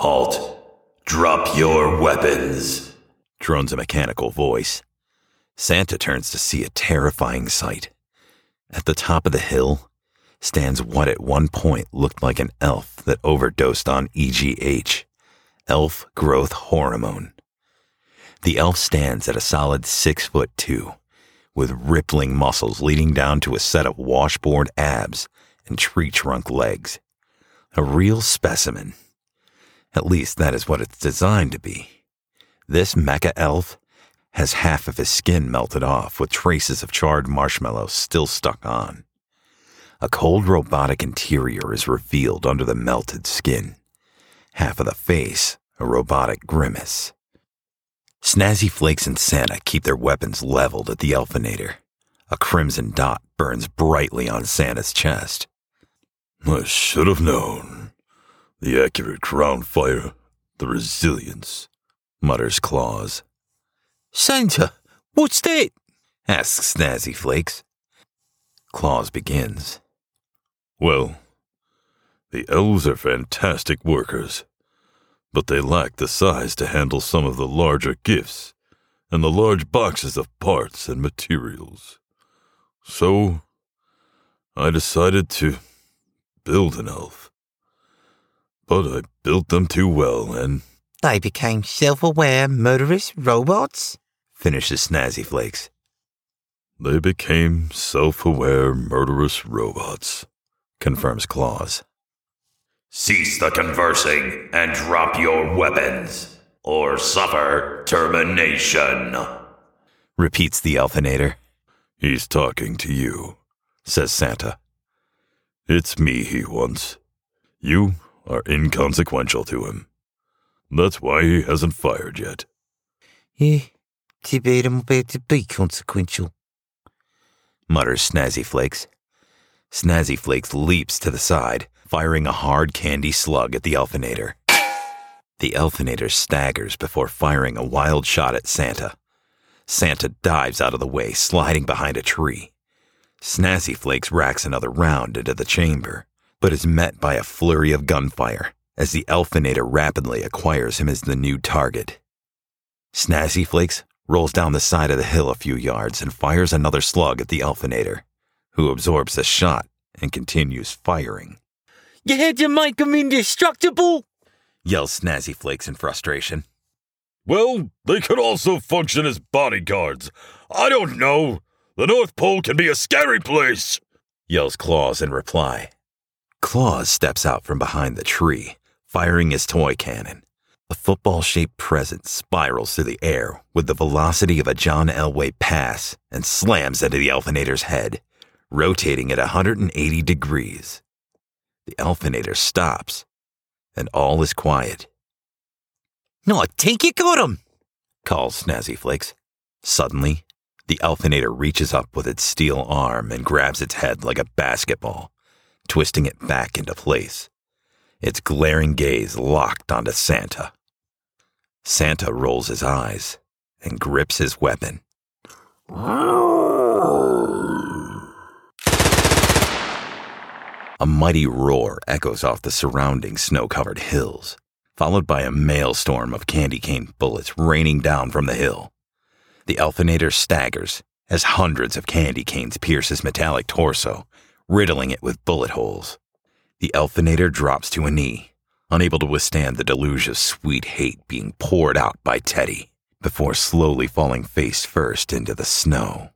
Halt. Drop your weapons, drones a mechanical voice. Santa turns to see a terrifying sight. At the top of the hill stands what at one point looked like an elf that overdosed on EGH, elf growth hormone. The elf stands at a solid six foot two, with rippling muscles leading down to a set of washboard abs and tree trunk legs. A real specimen. At least that is what it's designed to be. This mecha elf has half of his skin melted off with traces of charred marshmallow still stuck on. A cold robotic interior is revealed under the melted skin. Half of the face, a robotic grimace. Snazzy Flakes and Santa keep their weapons leveled at the Elfinator. A crimson dot burns brightly on Santa's chest. I should have known. The accurate ground fire, the resilience, mutters Claus. Santa, what's that? asks Snazzy Flakes. Claus begins. Well, the elves are fantastic workers, but they lack the size to handle some of the larger gifts and the large boxes of parts and materials. So, I decided to build an elf. But I built them too well, and They became self aware, murderous robots? Finishes Snazzy Flakes. they became self aware, murderous robots, confirms Claus. Cease the conversing and drop your weapons, or suffer termination. Repeats the Elfinator, He's talking to you, says Santa. It's me he wants. You are inconsequential to him. That's why he hasn't fired yet. Yeah, too bad I'm about to be consequential. mutters Snazzy Flakes. Snazzy Flakes leaps to the side, firing a hard candy slug at the Elfinator. The Elfinator staggers before firing a wild shot at Santa. Santa dives out of the way, sliding behind a tree. Snazzy Flakes racks another round into the chamber, but is met by a flurry of gunfire as the Elfinator rapidly acquires him as the new target. Snazzy Flakes rolls down the side of the hill a few yards and fires another slug at the Elfinator, who absorbs the shot and continues firing. You had to make them indestructible? Yells Snazzy Flakes in frustration. Well, they could also function as bodyguards. I don't know. The North Pole can be a scary place. Yells Claus in reply. Claus steps out from behind the tree, firing his toy cannon. A football shaped present spirals through the air with the velocity of a John Elway pass and slams into the Elfinator's head, rotating at 180 degrees. The Elfinator stops, and all is quiet. No, I think you got him. calls Snazzy Flakes. Suddenly, the Elfinator reaches up with its steel arm and grabs its head like a basketball, twisting it back into place, its glaring gaze locked onto Santa. Santa rolls his eyes and grips his weapon. A mighty roar echoes off the surrounding snow covered hills, followed by a maelstrom of candy cane bullets raining down from the hill. The Elfinator staggers as hundreds of candy canes pierce his metallic torso, riddling it with bullet holes. The Elfinator drops to a knee, unable to withstand the deluge of sweet hate being poured out by Teddy, before slowly falling face first into the snow.